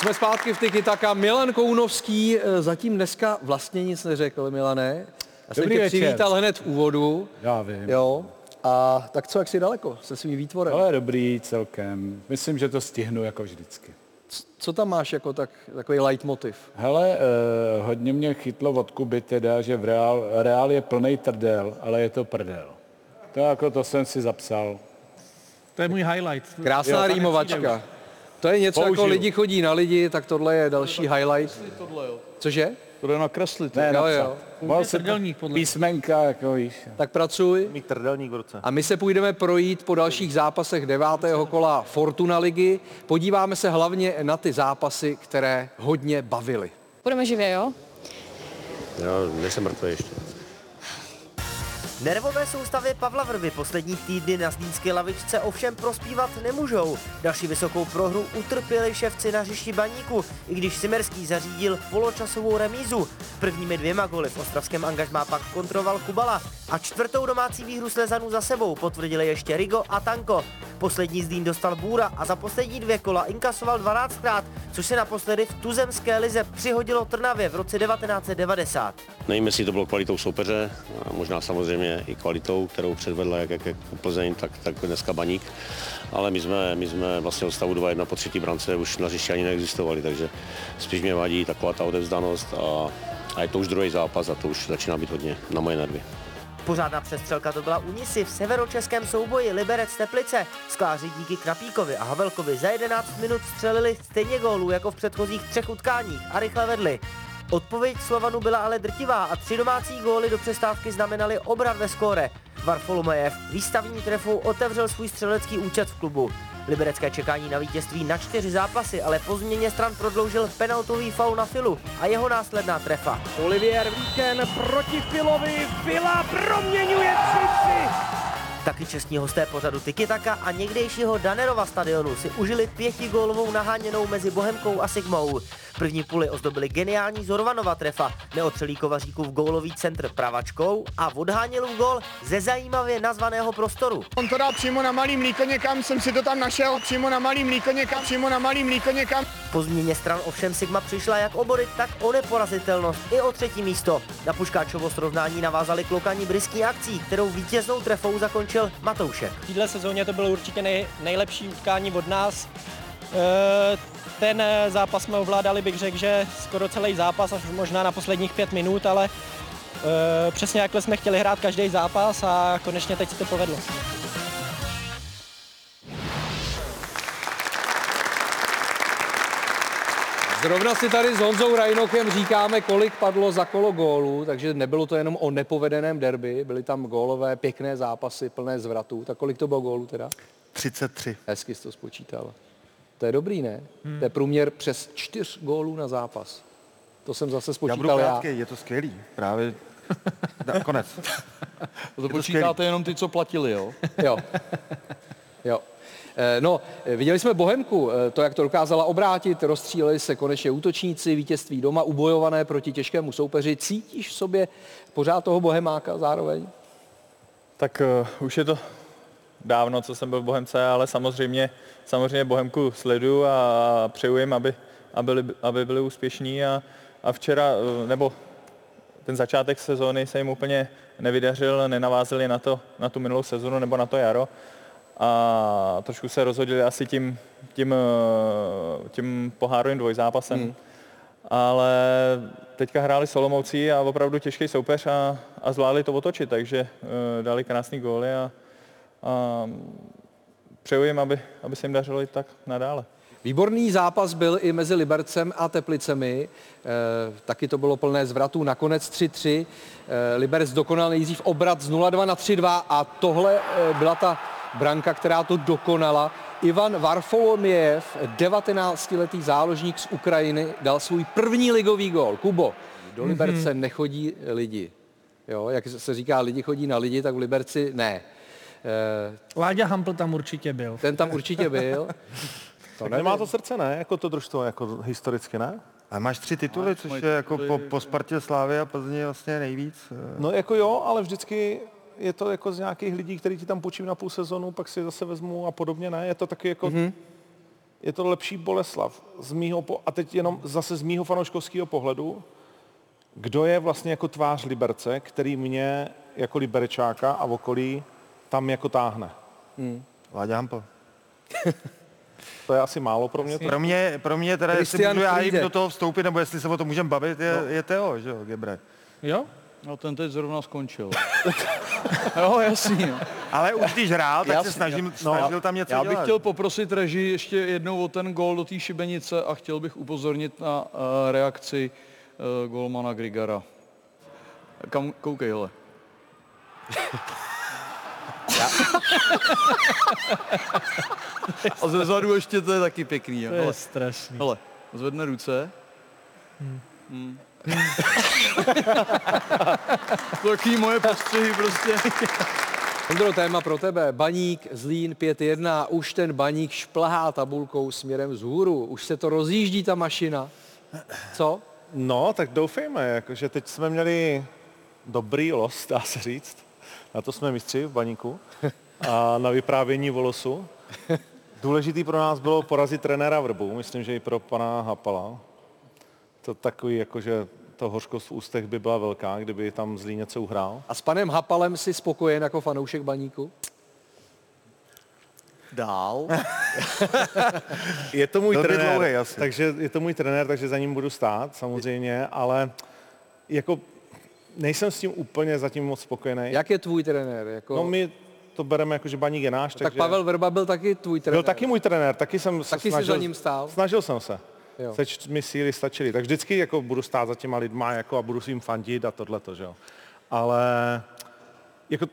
Jsme zpátky v Tiki Taka. Milan Kounovský eh, zatím dneska vlastně nic neřekl, Milané. Já jsem Dobrý tě večer. přivítal hned v úvodu. Já vím. Jo. A tak co, jak jsi daleko se svým výtvorem? Ale dobrý celkem. Myslím, že to stihnu jako vždycky. Co tam máš jako tak, takový leitmotiv? Hele, eh, hodně mě chytlo od Kuby teda, že v reál, reál je plný trdel, ale je to prdel. To jako to jsem si zapsal. To je můj highlight. Krásná Jo, rýmovačka. To je něco Použiju. jako lidi chodí na lidi, tak tohle je další highlight. Cože? To jde nakreslit. Ne, Jo, napsat. jo. Mohl jsem trdelník, podle písmenka, jako víš. Tak pracuj. Mít trdelník v ruce. A my se půjdeme projít po dalších zápasech devátého kola Fortuna ligy. Podíváme se hlavně na ty zápasy, které hodně bavily. Budeme živě, jo? Já nejsem mrtvý ještě. Nervové soustavy Pavla Vrby poslední týdny na zlínské lavičce ovšem prospívat nemůžou. Další vysokou prohru utrpěli ševci na hřišti baníku, i když Simerský zařídil poločasovou remízu. Prvními dvěma goly v ostravském angažmá pak kontroval Kubala a čtvrtou domácí výhru Slezanů za sebou potvrdili ještě Rigo a Tanko. Poslední Zlín dostal Bůra a za poslední dvě kola inkasoval 12krát, což se naposledy v tuzemské lize přihodilo Trnavě v roce 1990. Nevím, jestli to bylo kvalitou soupeře, a možná samozřejmě i kvalitou, kterou předvedla jak, jak, jak Plzeň, tak, tak dneska Baník. Ale my jsme, my jsme vlastně od stavu 2-1 po třetí brance už na hřišti ani neexistovali, takže spíš mě vadí taková ta odevzdanost a, a je to už druhý zápas a to už začíná být hodně na moje nervy. Pořádná přestřelka to byla u Nisy v severočeském souboji Liberec Teplice. Skláři díky Krapíkovi a Havelkovi za 11 minut střelili stejně gólů jako v předchozích třech utkáních a rychle vedli. Odpověď Slovanu byla ale drtivá a tři domácí góly do přestávky znamenaly obrat ve skóre. Varfolomajev výstavní trefou otevřel svůj střelecký účet v klubu. Liberecké čekání na vítězství na čtyři zápasy, ale po změně stran prodloužil penaltový faul na Filu a jeho následná trefa. Olivier Víken proti Filovi. Fila proměňuje 3-3. Taky čestní hosté pořadu Tikitaka a někdejšího Danerova stadionu si užili pětigólovou naháněnou mezi Bohemkou a Sigmou. První půli ozdobili geniální Zorvanova trefa, neotřelý Kovaříkův gólový centr pravačkou a odhánělův gól ze zajímavě nazvaného prostoru. On to dal přímo na malý mlíko někam, jsem si to tam našel, přímo na malý mlíko někam, přímo na malý mlíko někam. Po změně stran ovšem Sigma přišla jak o body, tak o neporazitelnost i o třetí místo. Na Puškáčovo srovnání navázali klokani briský akcí, kterou vítěznou trefou zakončil Matoušek. V téhle sezóně to bylo určitě nej, nejlepší utkání od nás. E, Ten zápas jsme ovládali, bych řekl, že skoro celý zápas, až možná na posledních pět minut, ale e, přesně jakhle jsme chtěli hrát každý zápas a konečně teď se to povedlo. Zrovna si tady s Honzou Rajnochem říkáme, kolik padlo za kolo gólů, takže nebylo to jenom o nepovedeném derby, byly tam gólové pěkné zápasy, plné zvratů. Tak kolik to bylo gólů teda? 33. Hezky jsi to spočítal. To je dobrý, ne? To je průměr přes čtyř gólů na zápas. To jsem zase Já budu spočítal já. krátký, je to skvělý. Právě Da, konec. To počítáte jenom ty, co platili? Jo. Jo. Eh, No, eh, viděli jsme Bohemku, eh, to, jak to dokázala obrátit, rozstříleli se konečně útočníci, vítězství doma, ubojované proti těžkému soupeři. Cítíš v sobě pořád toho Bohemáka zároveň? Tak uh, už je to dávno, co jsem byl v Bohemce, ale samozřejmě, samozřejmě Bohemku sleduju a přeju jim, aby, aby, aby byli úspěšní a, a včera, nebo ten začátek sezóny se jim úplně nevydařil, nenavázeli na, to, na tu minulou sezonu nebo na to jaro a trošku se rozhodili asi tím, tím, eh, tím pohárovým dvojzápasem. Hmm. Ale teďka hráli Solomoucí a opravdu těžký soupeř a, a zvládli to otočit, takže uh, dali krásný góly a, a přeju jim, aby, aby se jim dařilo i tak nadále. Výborný zápas byl i mezi Libercem a Teplicemi. E, taky to bylo plné zvratů. Nakonec 3-3. E, Liberec dokonal nejdřív obrat z 0-2 na 3-2 a tohle e, byla ta branka, která to dokonala. Ivan Varfolomiev, 19-letý záložník z Ukrajiny, dal svůj první ligový gól. Kubo, do Liberce mm-hmm. nechodí lidi. Jo, jak se říká, lidi chodí na lidi, tak v Liberci ne. E, Láďa Hampl tam určitě byl. ten tam určitě byl. To nemá to srdce, ne? Jako to družstvo, jako historicky, ne? A máš tři tituly, což je jako po, po Spartě, Slávě a Plzně vlastně nejvíc. No jako jo, ale vždycky je to jako z nějakých lidí, kteří ti tam půjčím na půl sezonu, pak si zase vezmu a podobně, ne? Je to taky jako... Mm-hmm. je to lepší Boleslav. Z mýho po, a teď jenom zase z mýho fanouškovského pohledu, kdo je vlastně jako tvář Liberce, který mě jako Liberečáka a v okolí tam jako táhne. Hmm. Láďa Hampel. To je asi málo pro mě. To... Pro mě, pro mě teda, jestli Christian můžu já jim do toho vstoupit, nebo jestli se o tom můžeme bavit, je, je Teo, že jo, Gebre. Jo? No ten teď zrovna skončil. jo, jasný. No. Ale už když hrál, tak se Jasný, snažím, no, snažil tam něco Já bych dělat. chtěl poprosit režii ještě jednou o ten gól do té šibenice a chtěl bych upozornit na uh, reakci uh, golmana Grigara. Kam, koukej, hele. A ze zadu ještě to je taky pěkný. Jo. To je Hele, strašný. hele, zvedne ruce. Hmm. to taky moje postřehy prostě. Ondro, téma pro tebe. Baník, Zlín 5-1. Už ten baník šplhá tabulkou směrem vzhůru. Už se to rozjíždí ta mašina. Co? No, tak doufejme, jakože teď jsme měli dobrý los, dá se říct. Na to jsme mistři v baníku. A na vyprávění volosu. Důležitý pro nás bylo porazit trenéra Vrbu, myslím, že i pro pana Hapala. To takový, jakože to hořkost v ústech by byla velká, kdyby tam zlý něco uhrál. A s panem Hapalem si spokojen jako fanoušek baníku? Dál. Je to můj trenér, dlouhý asi. takže je to můj trenér, takže za ním budu stát samozřejmě, ale jako nejsem s tím úplně zatím moc spokojený. Jak je tvůj trenér? Jako... No my to bereme jako, že baník je náš, tak takže... Pavel Vrba byl taky tvůj trenér. Byl taky můj trenér, taky jsem se Taky snažil, za ním stál? Snažil jsem se. Jo. Seč mi síly stačily. Tak vždycky jako budu stát za těma lidma jako a budu si jim fandit a tohleto, že jo. Ale jako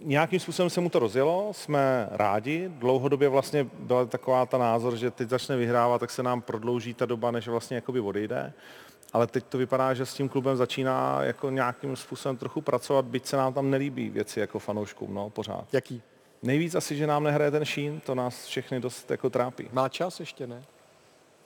nějakým způsobem se mu to rozjelo, jsme rádi. Dlouhodobě vlastně byla taková ta názor, že teď začne vyhrávat, tak se nám prodlouží ta doba, než vlastně jakoby odejde. Ale teď to vypadá, že s tím klubem začíná jako nějakým způsobem trochu pracovat, byť se nám tam nelíbí věci jako fanouškům, no, pořád. Jaký? Nejvíc asi, že nám nehraje ten šín, to nás všechny dost jako trápí. Má čas ještě, ne?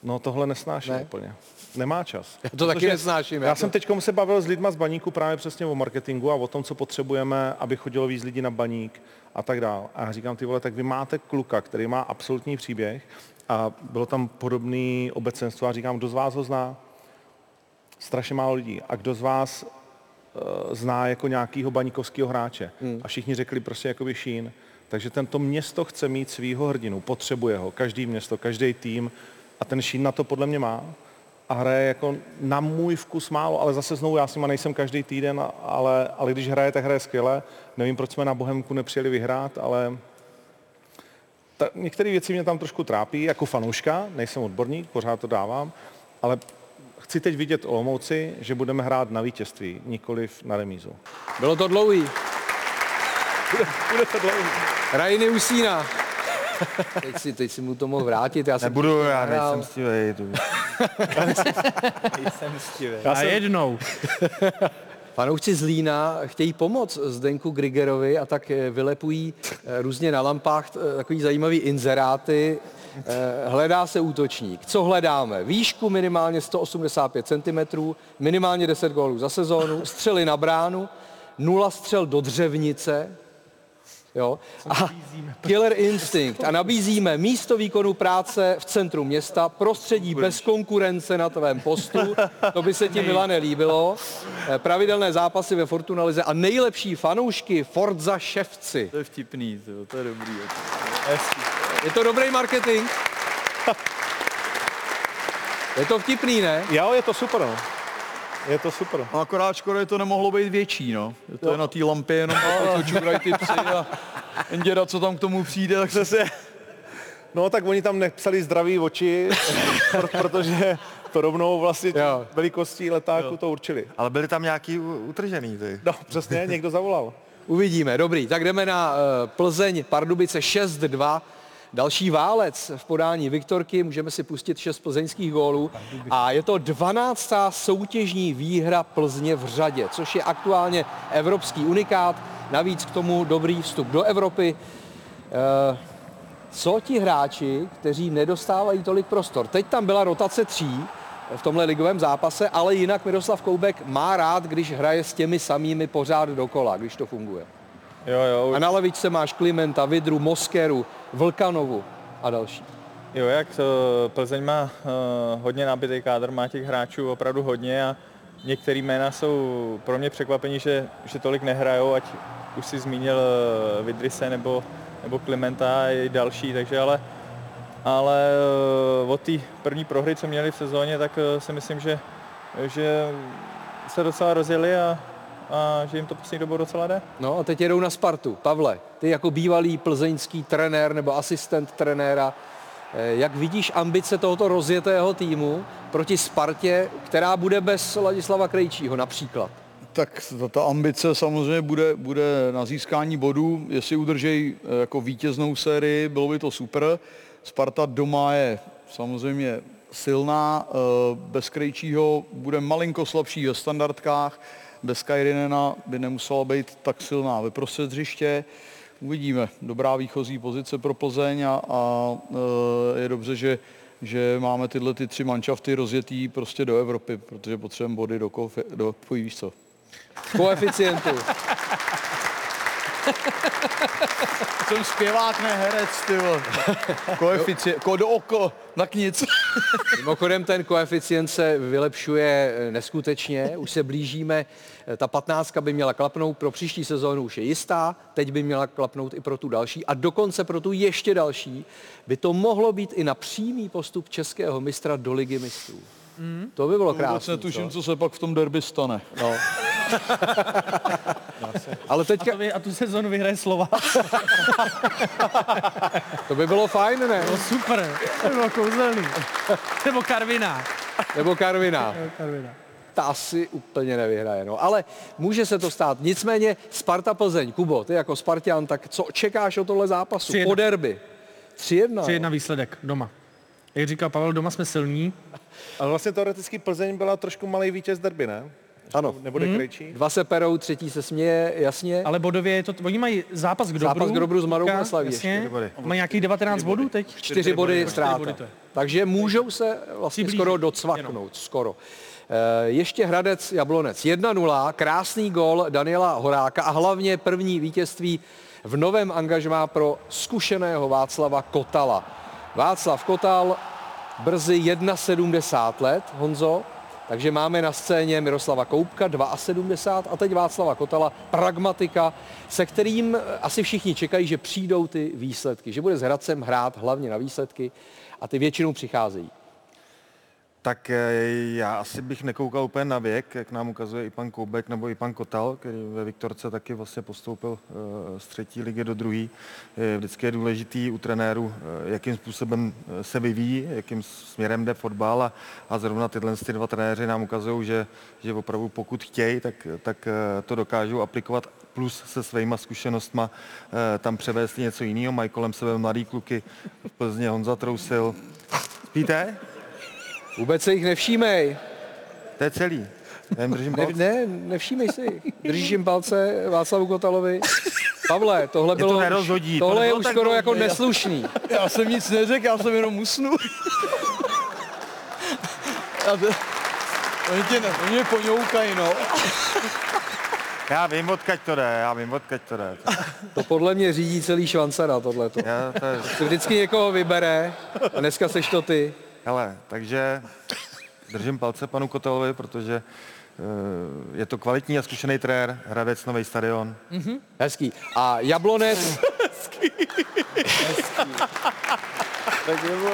No tohle nesnáším Ne? úplně. Nemá čas. Já to taky Protože nesnáším, Já jako. jsem teď se bavil s lidma z baníku právě přesně o marketingu a o tom, co potřebujeme, aby chodilo víc lidí na baník a tak dál. A já říkám, ty vole, tak vy máte kluka, který má absolutní příběh a bylo tam podobný obecenstvo a říkám, kdo z vás ho zná? Strašně málo lidí. A kdo z vás uh, zná jako nějakýho baníkovského hráče? Hmm. A všichni řekli prostě jakoby Šín. Takže tento město chce mít svýho hrdinu, potřebuje ho, každý město, každý tým a ten Šín na to podle mě má a hraje jako na můj vkus málo, ale zase znovu já s nima nejsem každý týden, ale, ale když hraje, tak hraje skvěle. Nevím, proč jsme na Bohemku nepřijeli vyhrát, ale ta, některé věci mě tam trošku trápí, jako fanouška, nejsem odborník, pořád to dávám, ale chci teď vidět Olomouci, že budeme hrát na vítězství, nikoliv na remízu. Bylo to dlouhý. Bude to dlouhý. Rajiny Usína. teď, si, teď si mu to mohl vrátit. Já jsem Nebudu, já hrál. nejsem stivej. tu. Jsem stivý. Já A jsem, jednou. Fanoušci Zlína chtějí pomoct Zdenku Grigerovi a tak eh, vylepují eh, různě na lampách eh, takový zajímavý inzeráty. Hledá se útočník. Co hledáme? Výšku minimálně 185 cm, minimálně 10 gólů za sezónu, střely na bránu, nula střel do dřevnice, Jo? A Killer Instinct. A nabízíme místo výkonu práce v centru města, prostředí bez konkurence na tvém postu. To by se ti Milane líbilo. Eh, Pravidelné zápasy ve Fortuna Lize a nejlepší fanoušky Forza Ševci. To je vtipný, to, to je dobrý. Je to dobrý marketing? Je to vtipný, ne? jo, je to super, no. Je to super. No akorát škoda, že to nemohlo být větší, no. Že To je na té lampě jenom co čurají ty psy a jen děda, co tam k tomu přijde, tak se se... No tak oni tam nepsali zdraví oči, pro- protože to rovnou vlastně Jo. velikostí letáku to určili. Ale byli tam nějaký utržený, ty. No přesně, někdo zavolal. Uvidíme, dobrý. Tak jdeme na eh, Plzeň, Pardubice 6-2. Další válec v podání Viktorky, můžeme si pustit šest plzeňských gólů a je to 12. soutěžní výhra Plzně v řadě, což je aktuálně evropský unikát, navíc k tomu dobrý vstup do Evropy. Eh, Co ti hráči, kteří nedostávají tolik prostor? Teď tam byla rotace tří v tomhle ligovém zápase, ale jinak Miroslav Koubek má rád, když hraje s těmi samými pořád dokola, když to funguje. Jo, jo, A na levičce máš Klimenta, Vidru, Moskeru, Vlkanovu. a další. Jo, jak to, Plzeň má uh, hodně nabitý kádr, má těch hráčů opravdu hodně a některé jména jsou pro mě překvapení, že, že tolik nehrajou, ať už si zmínil uh, Vidrise nebo, nebo Klimenta a i další, takže ale, ale od té první prohry, co měli v sezóně, tak si myslím, že, že se docela rozjeli a, a že jim to poslední dobou docela jde. No a teď jedou na Spartu. Pavle, ty jako bývalý plzeňský trenér nebo asistent trenéra, eh, jak vidíš ambice tohoto rozjetého týmu proti Spartě, která bude bez Ladislava Krejčího například? Tak ta, ta ambice samozřejmě bude, bude na získání bodů. Jestli udržejí eh, jako vítěznou sérii, bylo by to super. Sparta doma je samozřejmě silná, eh, bez Krejčího bude malinko slabší ve standardkách, bez Kajrinena by nemusela být tak silná ve prostřed hřiště. Uvidíme. Dobrá výchozí pozice pro Plzeň a, a eh, je dobře, že že máme tyhle ty tři manšafty rozjetý prostě do Evropy, protože potřebujeme body do, kofi, do víš co. Koeficientu. Jsem zpěvák, ne herec, ty vole. Koeficient, ko do oko, tak nic. Mimochodem ten koeficient se vylepšuje eh, neskutečně, už se blížíme, eh, ta patnáctka by měla klapnout, pro příští sezónu už je jistá, teď by měla klapnout i pro tu další a dokonce pro tu ještě další by to mohlo být i na přímý postup českého mistra do ligy mistrů. Mm. To by bylo krásné. Vůbec netuším, co? co se pak v tom derby stane. No. Ale teďka... A, to vy, a tu sezonu vyhraje slova. to by bylo fajn, ne? No super, to by bylo kouzelný. Nebo Karvina. Nebo Karvina. Nebo Karvina. Ta asi úplně nevyhraje, no. Ale může se to stát. Nicméně Sparta Plzeň, Kubo, ty jako Spartian, tak co čekáš o tohle zápasu? Po derby. 3-1. 3-1 výsledek doma. Jak říkal Pavel, doma jsme silní. Ale vlastně teoreticky Plzeň byla trošku malý vítěz derby, ne? Ano. Nebude hmm. krejčí? Dva se perou, třetí se směje, jasně. Ale bodově je to, oni mají zápas k dobru. Zápas k dobru s Marou Slaví ještě. Mají nějakých 19 bodů teď? Čtyři body ztráta. Takže můžou se vlastně skoro docvaknout, skoro. E, ještě Hradec Jablonec 1-0, krásný gol Daniela Horáka a hlavně první vítězství v novém angažmá pro zkušeného Václava Kotala. Václav Kotal brzy 71 let, Honzo, takže máme na scéně Miroslava Koupka, 72 a teď Václava Kotala, pragmatika, se kterým asi všichni čekají, že přijdou ty výsledky, že bude s Hradcem hrát hlavně na výsledky a ty většinou přicházejí. Tak eh, já asi bych nekoukal úplně na věk, jak nám ukazuje i pan Koubek nebo i pan Kotal, který ve Viktorce taky vlastně postoupil eh, z třetí ligy do druhé. Vždycky je důležitý u trenéru, eh, jakým způsobem se vyvíjí, jakým směrem jde fotbal a, a zrovna tyhle ty dva trenéři nám ukazují, že, že opravdu pokud chtějí, tak, tak to dokážou aplikovat plus se svýma zkušenostma tam převést něco jiného. Mají kolem sebe mladý kluky v Plzně Honza Trousil. Spíte? Vůbec se jich nevšímej. To je celý. Já držím palce. Ne, ne, nevšímej si. Držíš jim palce Václavu Kotalovi. Pavle, tohle bylo, to nerozhodí. tohle to je už skoro jako neslušný. Já jsem nic neřekl, já jsem jenom usnul. Oni tě ne, oni mě ponoukají, no. Já vím, odkaď to jde, já vím, odkaď to jde. To podle mě řídí celý švancera, tohleto. Já, to je... Vždycky někoho vybere a dneska seš to ty. Hele, takže držím palce panu Kotelovi, protože uh, je to kvalitní a zkušený trenér, Hradec, nový stadion. Mm-hmm. Hezký. A Jablonec... Hezký. Hezký. tak nebylo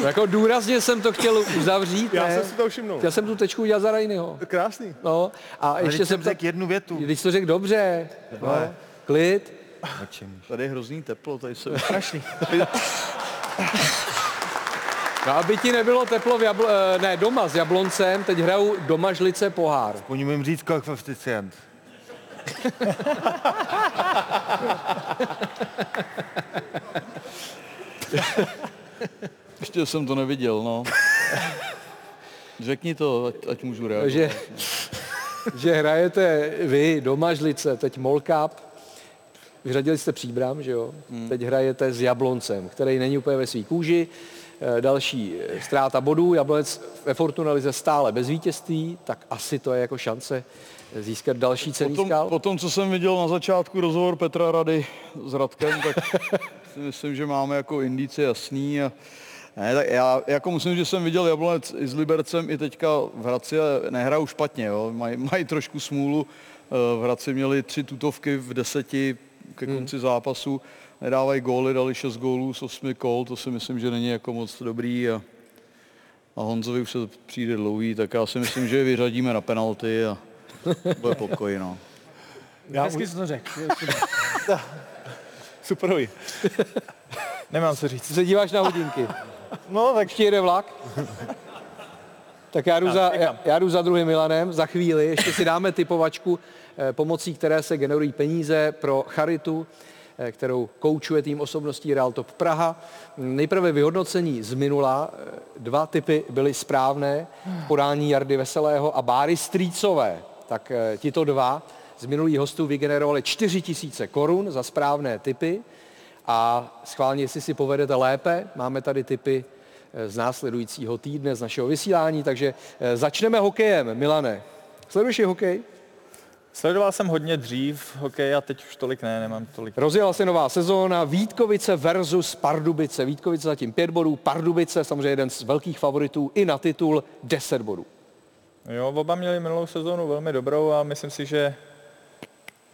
no, Jako důrazně jsem to chtěl uzavřít. Já ne? jsem si to všimnul. Chtěl jsem tu tečku udělat za Rajnyho. Krásný. No, a Ale ještě jsem tak jednu větu. Když to řekl dobře. No, klid. Tady je hrozný teplo, tady se... Strašný. No, aby ti nebylo teplo v jabl- eh, ne, doma s Jabloncem, teď hrajou doma žlice pohár. Oni jim říct koeficient. Ještě jsem to neviděl, no. Řekni to, ať, ať můžu reagovat. Že, že hrajete vy doma žlice, teď Molkap, vyřadili jste příbram, že jo? Hmm. Teď hrajete s Jabloncem, který není úplně ve svý kůži. Eh, další eh, ztráta bodů, Jablonec ve Fortuna Lize stále bez vítězství, tak asi to je jako šance získat další cený potom, skal. Potom, co jsem viděl na začátku rozhovor Petra Rady s Radkem, tak si myslím, že máme jako indice jasný a ne, tak já jako musím, že jsem viděl Jablonec i s Libercem i teďka v Hradci a nehrajou špatně, jo. Maj, mají trošku smůlu. Eh, V Hradci měli tři tutovky v deseti ke konci zápasu, nedávají góly, dali šest gólů z osmi kol, to si myslím, že není jako moc dobrý a, a Honzovi už se to přijde dlouhý, tak já si myslím, že je vyřadíme na penalty a bude pokoj, no. Já Hezky jsi to řekl. Superový. Nemám co říct. Se díváš na hodinky. No, tak Ještě jede vlak. Tak já jdu, za, já, já jdu za druhým Milanem za chvíli. Ještě si dáme typovačku, eh, pomocí které se generují peníze pro charitu, kterou koučuje tým osobností Real Top Praha. Nejprve vyhodnocení z minula. Eh, Dva typy byly správné. Podání Jardy Veselého a Báry Strýcové. Tak eh, tito dva z minulých hostů vygenerovali 4 tisíce korun za správné typy. A schválně, jestli si povedete lépe, máme tady typy eh, z následujícího týdne, z našeho vysílání, takže eh, začneme hokejem. Milane, sleduješ hokej? Sledoval jsem hodně dřív hokej a teď už tolik ne, nemám tolik. Rozjela se nová sezóna, Vítkovice versus Pardubice. Vítkovice zatím 5 bodů, Pardubice samozřejmě jeden z velkých favoritů i na titul 10 bodů. Jo, oba měli minulou sezónu velmi dobrou a myslím si, že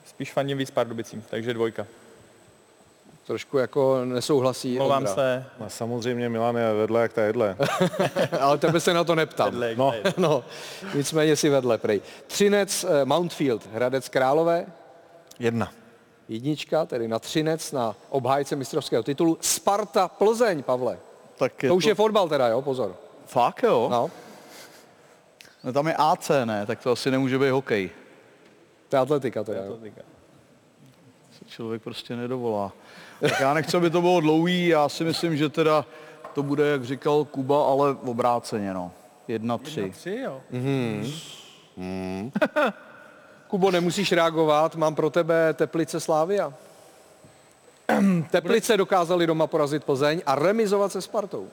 spíš fandím víc Pardubicím, takže dvojka. Trošku jako nesouhlasí. Mluvám Ondra. se. A samozřejmě Milan je vedle jak ta jedle. Ale tebe se na to neptám. Vedle, no, no, nicméně si vedle, prej. Třinec, eh, Mountfield, Hradec Králové, Jedna. jednička, tedy na Třinec, na obhájce mistrovského titulu. Sparta, Plzeň, Pavle. Tak je To už je fotbal teda, jo, pozor. Fakt jo? No, No, tam je AC, ne? Tak to asi nemůže být hokej. to je atletika teda, jo. Se člověk prostě nedovolá. Tak já nechci, aby to bylo dlouhý, já si myslím, že teda to bude, jak říkal Kuba, ale obráceně, no. Jedna, tři. Tři, jo. Kubo, nemusíš reagovat, mám pro tebe Teplice Slávia. Teplice dokázali doma porazit Plzeň a remizovat se Spartou.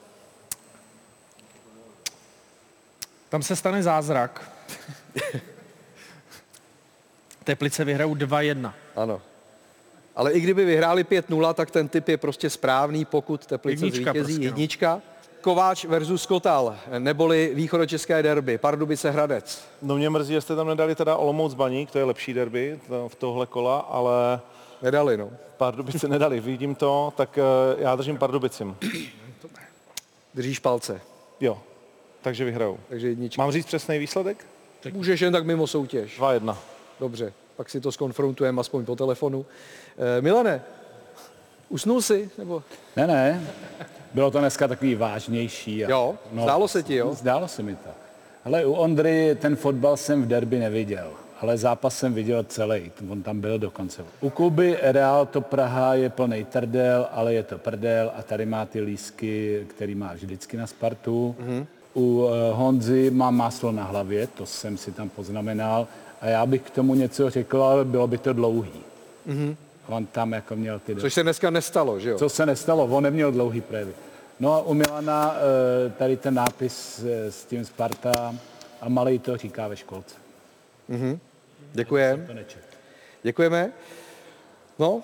Tam se stane zázrak. Teplice vyhrajou 2-1. Ano. Ale i kdyby vyhráli 5-0, tak ten typ je prostě správný, pokud Teplice Jednička zvítězí. prostě, no. Jednička. Kováč versus Kotal, neboli východočeské derby, Pardubice Hradec. No mě mrzí, že jste tam nedali teda Olomouc Baník, to je lepší derby to- v tohle kola, ale Nedali, no. Pardubice nedali. Vidím to, tak eh, já držím Pardubicím. Držíš palce. Jo, takže vyhrajou. Takže jednička. Mám říct přesný výsledek? Můžeš jen tak mimo soutěž. 2-1. Dobře, pak si to skonfrontujeme aspoň po telefonu. Eh, Milane, usnul jsi? Nebo... Ne, ne, bylo to dneska takový vážnější. A, Jo, zdálo se ti, jo? Zdálo se mi to. Ale u Ondry ten fotbal jsem v derby neviděl, ale zápas jsem viděl celý, on tam byl dokonce. U Kuby Real to Praha je plný trdel, ale je to prdel a tady má ty lísky, který máš vždycky na Spartu. Mm-hmm. U eh, Honzy má máslo na hlavě, to jsem si tam poznamenal. A já bych k tomu něco řekl, ale bylo by to dlouhý. Mm-hmm. On tam jako měl ty... Což se dneska nestalo, že jo? Co se nestalo, on neměl dlouhý projevy. No a u Milana eh, tady ten nápis eh, s tím Sparta a malej to říká ve školce. Děkujeme. To neček. Děkujeme. No.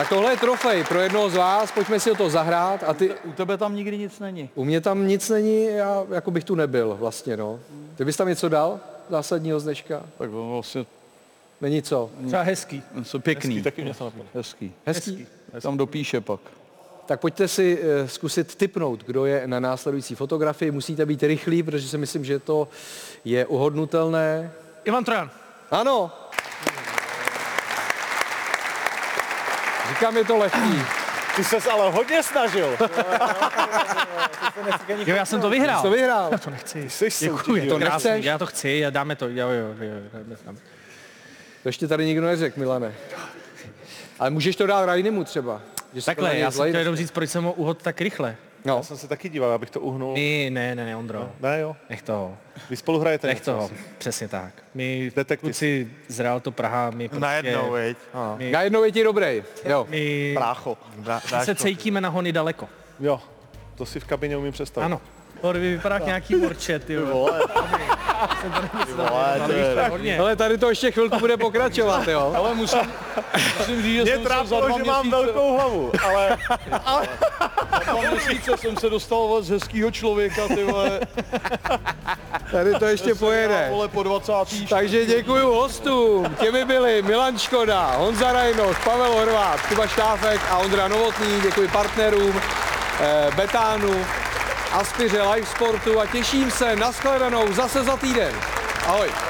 Tak tohle je trofej pro jednoho z vás, pojďme si o to zahrát a ty, U tebe tam nikdy nic není. u mě tam nic není, já jako bych tu nebyl vlastně, no. Ty bys tam něco dal zásadního z dneška? Tak on vlastně Není co? Třeba hezký. něco pěkný. Taky mě to napadlo. Hezký. Hezký? Tam dopíše pak. Tak pojďte si eh, zkusit typnout, kdo je na následující fotografii. Musíte být rychlí, protože si myslím, že to je uhodnutelné. Ivan Trojan. Ano. Říkám, je to lehký. Ty ses ale hodně snažil. Jo, já jsem to vyhrál. To vyhrál. Já to nechci. Jsi Děkuji, to nechceš? já to chci a dáme to. Jo, jo, jo, dáme, dáme. To ještě tady nikdo neřekl, Milane. Ale můžeš to dát Rajnimu třeba. Že jsi Takhle, já jsem chtěl jenom říct, proč jsem ho uhod tak rychle. No, Já jsem se taky díval, abych to uhnul. My, ne, ne, ne, Ondro. Ne jo, Nech toho, vy spolu hrajete nech něco toho, asi. přesně tak. My Detektiv. kluci z Real to Praha, my prostě, Najednou, veď. my, na jednou je ti dobrý. Jo. my, Brácho. Dá, my se to. cítíme na hony daleko. Jo, to si v kabině umím představit. Ano. To vypadá jak nějaký morčet, ty vole. Ale tady to ještě chvilku bude pokračovat, jo. Ale musím, musím říct, že Mě jsem trápilo, dva že mám měsíce, velkou hlavu, ale dva měsíce jsem se dostal z hezkýho člověka, ty vole. Tady to ještě pojede. Vole, po 20. Takže děkuji hostům. Těmi byli Milan Škoda, Honza Rajnoš, Pavel Horvát, Kuba Štáfek a Ondra Novotný. Děkuji partnerům eh, Betánu, Aspiře Live Sportu a těším se na shledanou zase za týden. Ahoj.